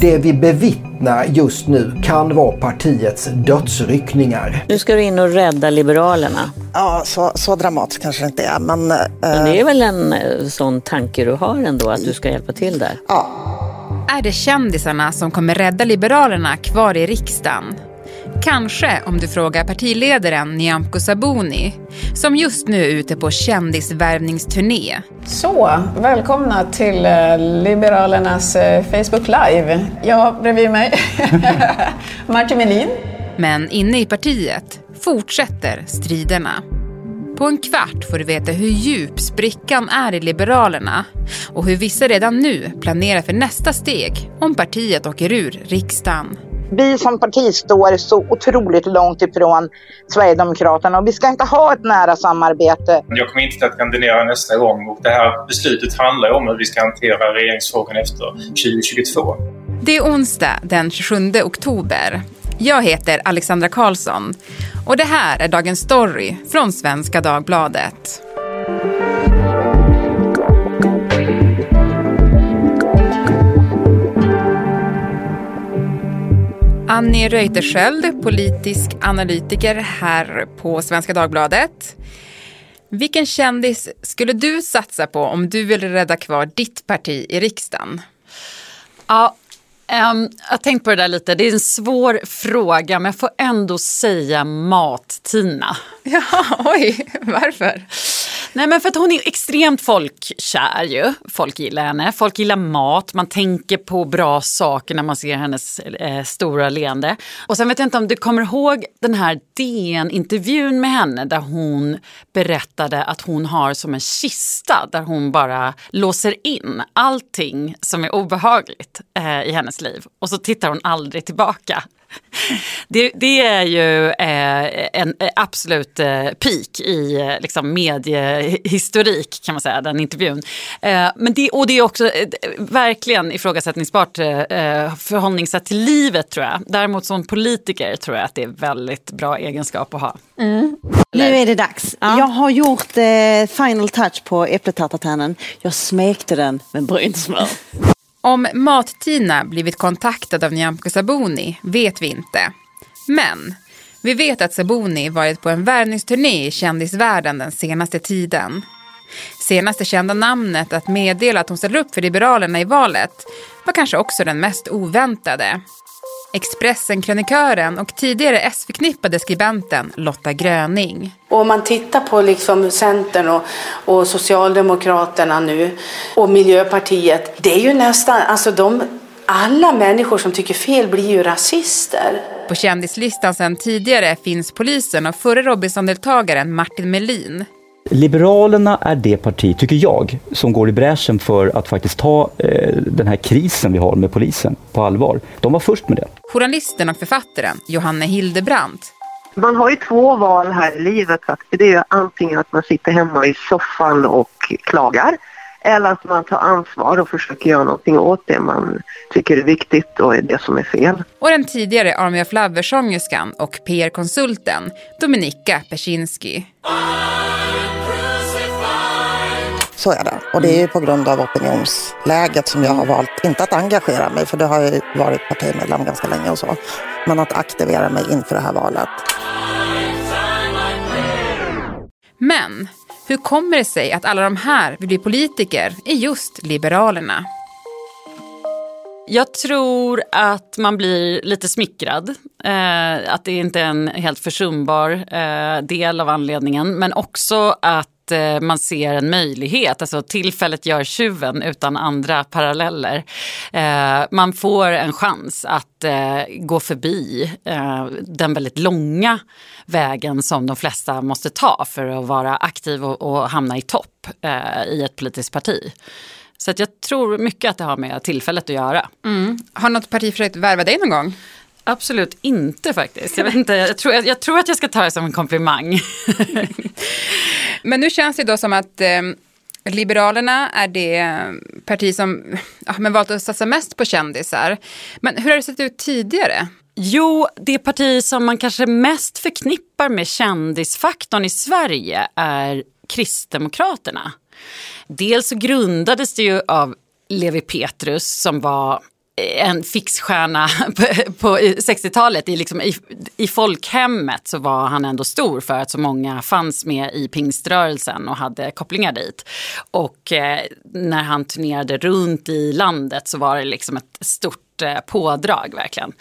Det vi bevittnar just nu kan vara partiets dödsryckningar. Nu ska du in och rädda Liberalerna. Ja, så, så dramatiskt kanske det inte är. Men, men det är väl en eh, sån tanke du har ändå, att du ska hjälpa till där? Ja. Är det kändisarna som kommer rädda Liberalerna kvar i riksdagen? Kanske om du frågar partiledaren Nyamko Sabuni som just nu är ute på kändisvärvningsturné. Så, välkomna till eh, Liberalernas eh, Facebook Live. Jag bredvid mig, Martin Melin. Men inne i partiet fortsätter striderna. På en kvart får du veta hur djup sprickan är i Liberalerna och hur vissa redan nu planerar för nästa steg om partiet åker ur riksdagen vi som parti står så otroligt långt ifrån Sverigedemokraterna och vi ska inte ha ett nära samarbete. Jag kommer inte att kandidera nästa gång och det här beslutet handlar om hur vi ska hantera regeringsfrågan efter 2022. Det är onsdag den 27 oktober. Jag heter Alexandra Karlsson och det här är Dagens Story från Svenska Dagbladet. Annie Reuterskiöld, politisk analytiker här på Svenska Dagbladet. Vilken kändis skulle du satsa på om du vill rädda kvar ditt parti i riksdagen? Ja, um, jag har tänkt på det där lite. Det är en svår fråga, men jag får ändå säga Mat-Tina. Ja, oj, varför? Nej men för att hon är extremt folkkär ju. Folk gillar henne, folk gillar mat, man tänker på bra saker när man ser hennes eh, stora leende. Och sen vet jag inte om du kommer ihåg den här DN-intervjun med henne där hon berättade att hon har som en kista där hon bara låser in allting som är obehagligt eh, i hennes liv. Och så tittar hon aldrig tillbaka. Det, det, är ju eh, en eh, absolut eh, peak i liksom, mediehistorik kan man säga, den intervjun. Men det, och det är också verkligen ifrågasättningsbart eh, förhållningssätt till livet tror jag. Däremot som politiker tror jag att det är väldigt bra egenskap att ha. Mm. Nu är det dags. Ja. Jag har gjort eh, final touch på äppeltartartärnen. Jag smekte den med brynt smör. Om Mat-Tina blivit kontaktad av Nyamko Sabuni vet vi inte. Men vi vet att Sabuni varit på en värvningsturné i kändisvärlden den senaste tiden. Senaste kända namnet att meddela att hon ställer upp för Liberalerna i valet var kanske också den mest oväntade. Expressen-krönikören och tidigare S-förknippade skribenten Lotta Gröning. Och om man tittar på liksom Centern och, och Socialdemokraterna nu och Miljöpartiet, det är ju nästan, alltså de, alla människor som tycker fel blir ju rasister. På kändislistan sedan tidigare finns polisen och förre Robinson-deltagaren Martin Melin. Liberalerna är det parti, tycker jag, som går i bräschen för att faktiskt ta eh, den här krisen vi har med polisen på allvar. De var först med det. Journalisten och författaren Johanne Hildebrandt. Man har ju två val här i livet. Det är antingen att man sitter hemma i soffan och klagar eller att man tar ansvar och försöker göra någonting åt det man tycker är viktigt och är det som är fel. Och den tidigare Army of Love-sångerskan och PR-konsulten Dominika Persinski. Så är det. Och det är ju på grund av opinionsläget som jag har valt, inte att engagera mig, för det har jag varit partimedlem ganska länge och så, men att aktivera mig inför det här valet. Men hur kommer det sig att alla de här vill bli politiker i just Liberalerna? Jag tror att man blir lite smickrad. Eh, att det inte är en helt försumbar eh, del av anledningen. Men också att eh, man ser en möjlighet. Alltså tillfället gör tjuven utan andra paralleller. Eh, man får en chans att eh, gå förbi eh, den väldigt långa vägen som de flesta måste ta för att vara aktiv och, och hamna i topp eh, i ett politiskt parti. Så att jag tror mycket att det har med tillfället att göra. Mm. Har något parti försökt värva dig någon gång? Absolut inte faktiskt. Jag, vet inte, jag, tror, jag, jag tror att jag ska ta det som en komplimang. Men nu känns det då som att eh, Liberalerna är det parti som ja, men valt att satsa mest på kändisar. Men hur har det sett ut tidigare? Jo, det parti som man kanske mest förknippar med kändisfaktorn i Sverige är Kristdemokraterna. Dels så grundades det ju av Levi Petrus som var en fixstjärna på, på 60-talet. I, liksom, i, I folkhemmet så var han ändå stor för att så många fanns med i pingströrelsen och hade kopplingar dit. Och eh, när han turnerade runt i landet så var det liksom ett stort Eh, pådrag verkligen.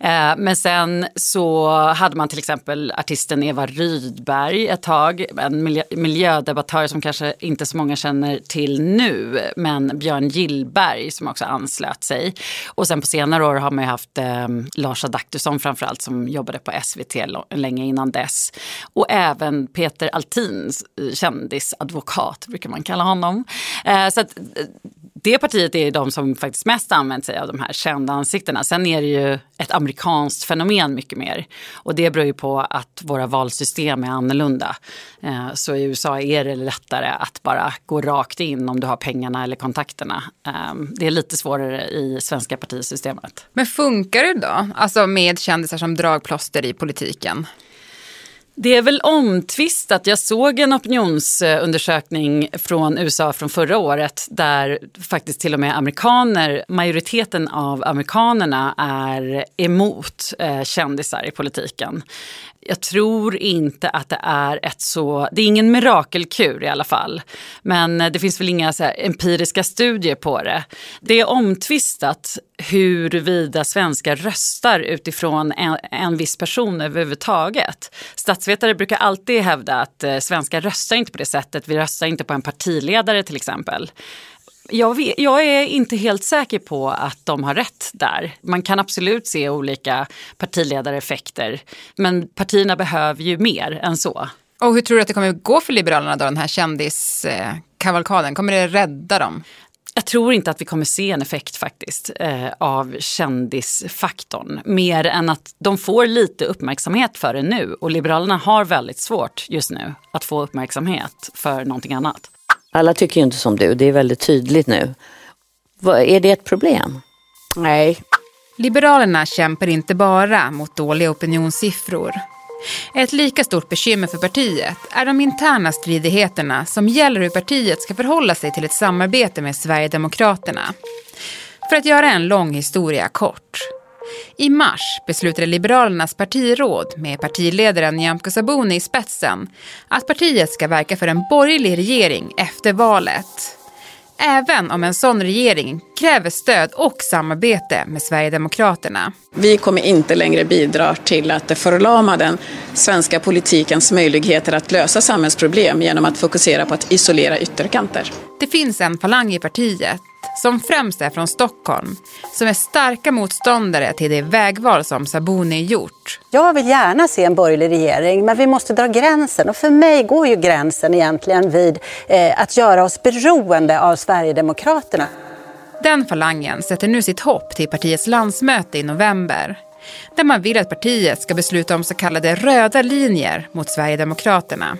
Eh, men sen så hade man till exempel artisten Eva Rydberg ett tag, en miljödebattör som kanske inte så många känner till nu, men Björn Gillberg som också anslöt sig. Och sen på senare år har man ju haft eh, Lars Adaktusson framförallt som jobbade på SVT länge innan dess. Och även Peter Altin, eh, kändisadvokat brukar man kalla honom. Eh, så att, det partiet är de som faktiskt mest använt sig av de här kända ansiktena. Sen är det ju ett amerikanskt fenomen mycket mer. Och det beror ju på att våra valsystem är annorlunda. Eh, så i USA är det lättare att bara gå rakt in om du har pengarna eller kontakterna. Ehm, det är lite svårare i svenska partisystemet. Men funkar det då? Alltså med kändisar som dragplåster i politiken? Det är väl omtvistat. Jag såg en opinionsundersökning från USA från förra året där faktiskt till och med amerikaner, majoriteten av amerikanerna är emot eh, kändisar i politiken jag tror inte att det är ett så, det är ingen mirakelkur i alla fall. Men eh, det finns väl inga så empiriska studier på det. Det är omtvistat huruvida svenskar röstar utifrån en, en viss person överhuvudtaget. Statsvetare brukar alltid hävda att eh, svenskar röstar inte på det sättet. Vi röstar inte på en partiledare till exempel. Jag, vet, jag, är inte helt säker på att de har rätt där. Man kan absolut se olika partiledareffekter. Men partierna behöver ju mer än så. Och hur tror du att det kommer att gå för Liberalerna då, den här kändiskavalkaden? Kommer det rädda dem? Jag tror inte att vi kommer se en effekt faktiskt eh, av kändisfaktorn. Mer än att de får lite uppmärksamhet för det nu. Och Liberalerna har väldigt svårt just nu att få uppmärksamhet för någonting annat. Alla tycker ju inte som du, det är väldigt tydligt nu. Är det ett problem? Nej. Liberalerna kämpar inte bara mot dåliga opinionssiffror. Ett lika stort bekymmer för partiet är de interna stridigheterna som gäller hur partiet ska förhålla sig till ett samarbete med Sverigedemokraterna. För att göra en lång historia kort i mars beslutade Liberalernas partiråd med partiledaren Nyamko Sabuni i spetsen att partiet ska verka för en borgerlig regering efter valet. Även om en sån regering kräver stöd och samarbete med Sverigedemokraterna. Vi kommer inte längre bidra till att förlama den svenska politikens möjligheter att lösa samhällsproblem genom att fokusera på att isolera ytterkanter. Det finns en falang i partiet som främst är från Stockholm, som är starka motståndare till det vägval som Sabuni gjort. Jag vill gärna se en borgerlig regering, men vi måste dra gränsen. Och för mig går ju gränsen egentligen vid eh, att göra oss beroende av Sverigedemokraterna. Den falangen sätter nu sitt hopp till partiets landsmöte i november där man vill att partiet ska besluta om så kallade röda linjer mot Sverigedemokraterna.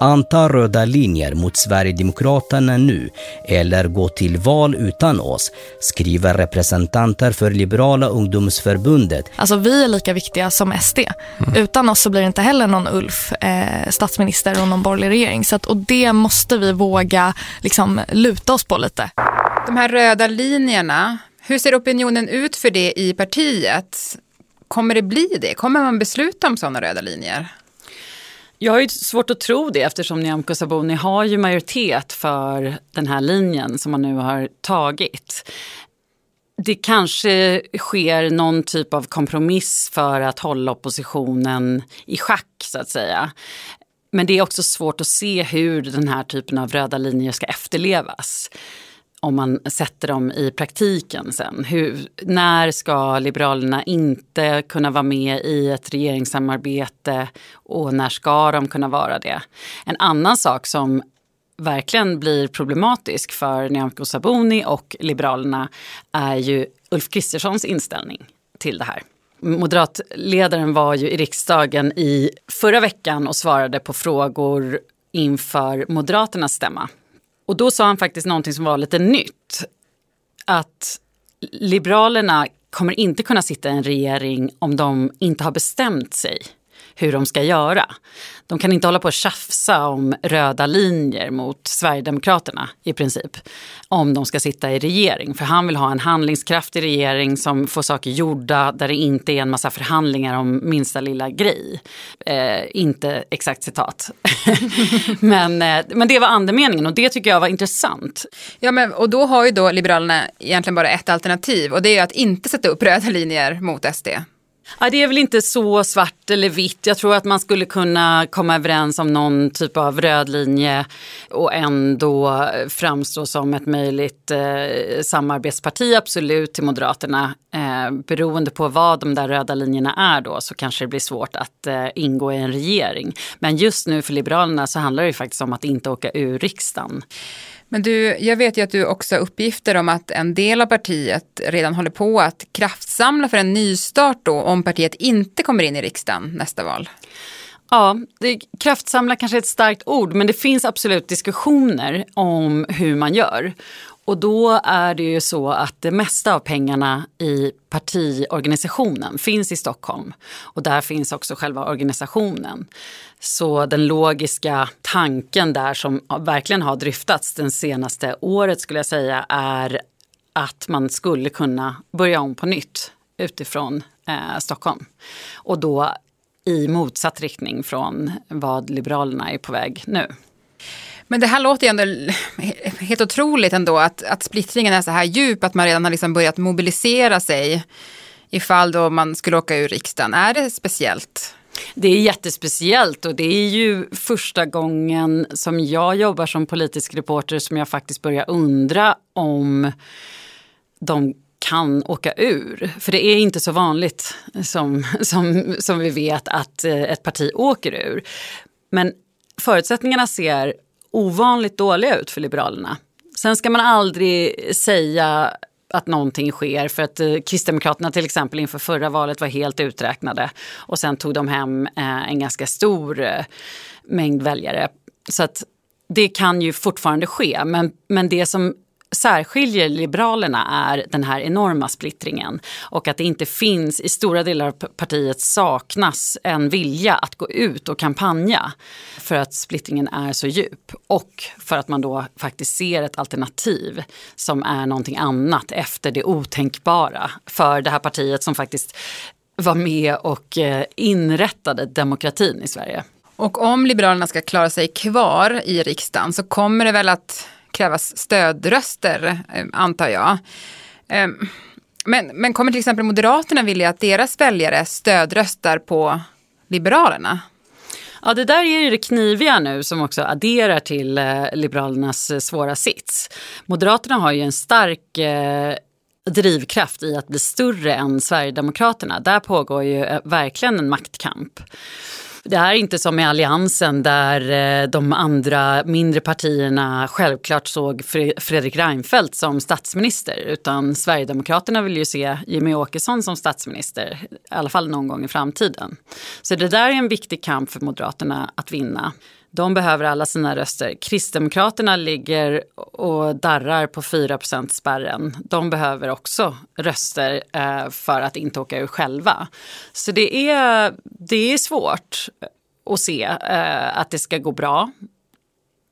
Anta röda linjer mot Sverigedemokraterna nu eller gå till val utan oss, skriver representanter för Liberala ungdomsförbundet. Alltså vi är lika viktiga som SD. Mm. Utan oss så blir det inte heller någon Ulf eh, statsminister och någon borgerlig regering. Så att, och det måste vi våga liksom, luta oss på lite. De här röda linjerna, hur ser opinionen ut för det i partiet? Kommer det bli det? Kommer man besluta om sådana röda linjer? Jag har ju svårt att tro det eftersom Nyamko Sabuni har ju majoritet för den här linjen som man nu har tagit. Det kanske sker någon typ av kompromiss för att hålla oppositionen i schack så att säga. Men det är också svårt att se hur den här typen av röda linjer ska efterlevas om man sätter dem i praktiken sen. Hur, när ska Liberalerna inte kunna vara med i ett regeringssamarbete och när ska de kunna vara det? En annan sak som verkligen blir problematisk för Nyamko Sabuni och Liberalerna är ju Ulf Kristerssons inställning till det här. Moderatledaren var ju i riksdagen i förra veckan och svarade på frågor inför Moderaternas stämma och då sa han faktiskt någonting som var lite nytt. Att Liberalerna kommer inte kunna sitta i en regering om de inte har bestämt sig hur de ska göra. De kan inte hålla på och tjafsa om röda linjer mot Sverigedemokraterna i princip. Om de ska sitta i regering. För han vill ha en handlingskraftig regering som får saker gjorda där det inte är en massa förhandlingar om minsta lilla grej. Eh, inte exakt citat. men, eh, men det var andemeningen och det tycker jag var intressant. Ja, men, och då har ju då Liberalerna egentligen bara ett alternativ och det är att inte sätta upp röda linjer mot SD. Ja, det är väl inte så svart eller vitt. Jag tror att man skulle kunna komma överens om någon typ av röd linje och ändå framstå som ett möjligt eh, samarbetsparti, absolut, till Moderaterna. Eh, beroende på vad de där röda linjerna är då så kanske det blir svårt att eh, ingå i en regering. Men just nu för Liberalerna så handlar det ju faktiskt om att inte åka ur riksdagen. Men du, jag vet ju att du också har uppgifter om att en del av partiet redan håller på att kraftsamla för en nystart då om partiet inte kommer in i riksdagen nästa val. Ja, det, kraftsamla kanske är ett starkt ord men det finns absolut diskussioner om hur man gör. Och då är det ju så att det mesta av pengarna i partiorganisationen finns i Stockholm. Och där finns också själva organisationen. Så den logiska tanken där som verkligen har dryftats det senaste året skulle jag säga är att man skulle kunna börja om på nytt utifrån eh, Stockholm. Och då i motsatt riktning från vad Liberalerna är på väg nu. Men det här låter ju ändå helt otroligt ändå att, att splittringen är så här djup att man redan har liksom börjat mobilisera sig ifall då man skulle åka ur riksdagen. Är det speciellt? Det är jättespeciellt och det är ju första gången som jag jobbar som politisk reporter som jag faktiskt börjar undra om de kan åka ur. För det är inte så vanligt som, som, som vi vet att eh, ett parti åker ur. Men förutsättningarna ser ovanligt dåliga ut för Liberalerna. Sen ska man aldrig säga att någonting sker för att eh, Kristdemokraterna till exempel inför förra valet var helt uträknade och sen tog de hem eh, en ganska stor eh, mängd väljare. Så att det kan ju fortfarande ske men, men det som särskiljer Liberalerna är den här enorma splittringen och att det inte finns, i stora delar av partiet saknas en vilja att gå ut och kampanja för att splittringen är så djup och för att man då faktiskt ser ett alternativ som är någonting annat efter det otänkbara för det här partiet som faktiskt var med och eh, inrättade demokratin i Sverige. Och om Liberalerna ska klara sig kvar i riksdagen så kommer det väl att krävas stödröster, eh, antar jag. Ehm, men, men kommer till exempel Moderaterna vilja att deras väljare stödröstar på Liberalerna? Ja, det där är ju det kniviga nu som också adderar till eh, Liberalernas eh, svåra sits. Moderaterna har ju en stark eh, drivkraft i att bli större än Sverigedemokraterna. Där pågår ju eh, verkligen en maktkamp. Det är inte som i Alliansen där eh, de andra mindre partierna självklart såg Fredrik Reinfeldt som statsminister utan Sverigedemokraterna vill ju se Jimmy Åkesson som statsminister, i alla fall någon gång i framtiden. Så det där är en viktig kamp för Moderaterna att vinna. De behöver alla sina röster. Kristdemokraterna ligger och darrar på 4 spärren. De behöver också röster eh, för att inte åka ur själva. Så det är, det är svårt att se eh, att det ska gå bra.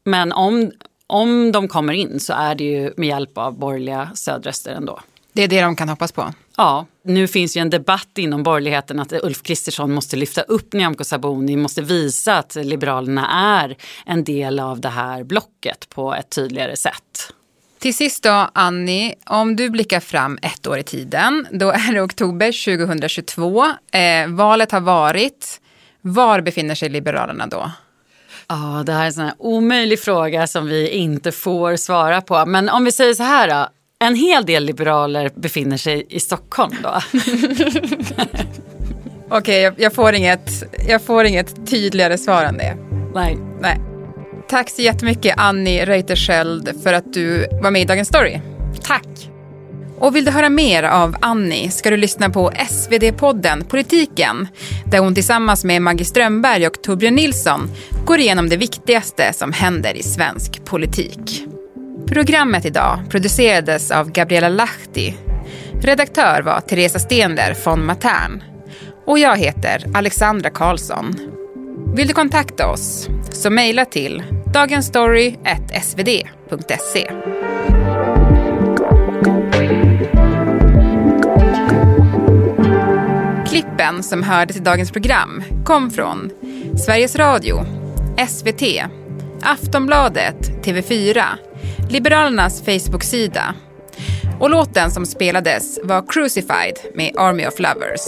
Men om, om de kommer in så är det ju med hjälp av borgerliga stödröster ändå. Det är det de kan hoppas på? Ja, nu finns ju en debatt inom borgerligheten att Ulf Kristersson måste lyfta upp Nyamko Sabuni, måste visa att Liberalerna är en del av det här blocket på ett tydligare sätt. Till sist då, Annie, om du blickar fram ett år i tiden, då är det oktober 2022. Eh, valet har varit. Var befinner sig Liberalerna då? Ja, det här är en sån här omöjlig fråga som vi inte får svara på. Men om vi säger så här då, en hel del liberaler befinner sig i Stockholm då. Okej, okay, jag, jag, får inget, jag får inget tydligare svar än det. Nej. Nej. Tack så jättemycket Annie Reuterskiöld för att du var med i Dagens Story. Tack. Och vill du höra mer av Annie ska du lyssna på SvD-podden Politiken där hon tillsammans med Maggie Strömberg och Torbjörn Nilsson går igenom det viktigaste som händer i svensk politik. Programmet idag producerades av Gabriella Lahti. Redaktör var Teresa Stender von Matern. Och jag heter Alexandra Karlsson. Vill du kontakta oss så mejla till dagensstory.svd.se. Klippen som hördes i dagens program kom från Sveriges Radio, SVT, Aftonbladet, TV4, Liberalernas Facebook-sida och låten som spelades var Crucified med Army of Lovers.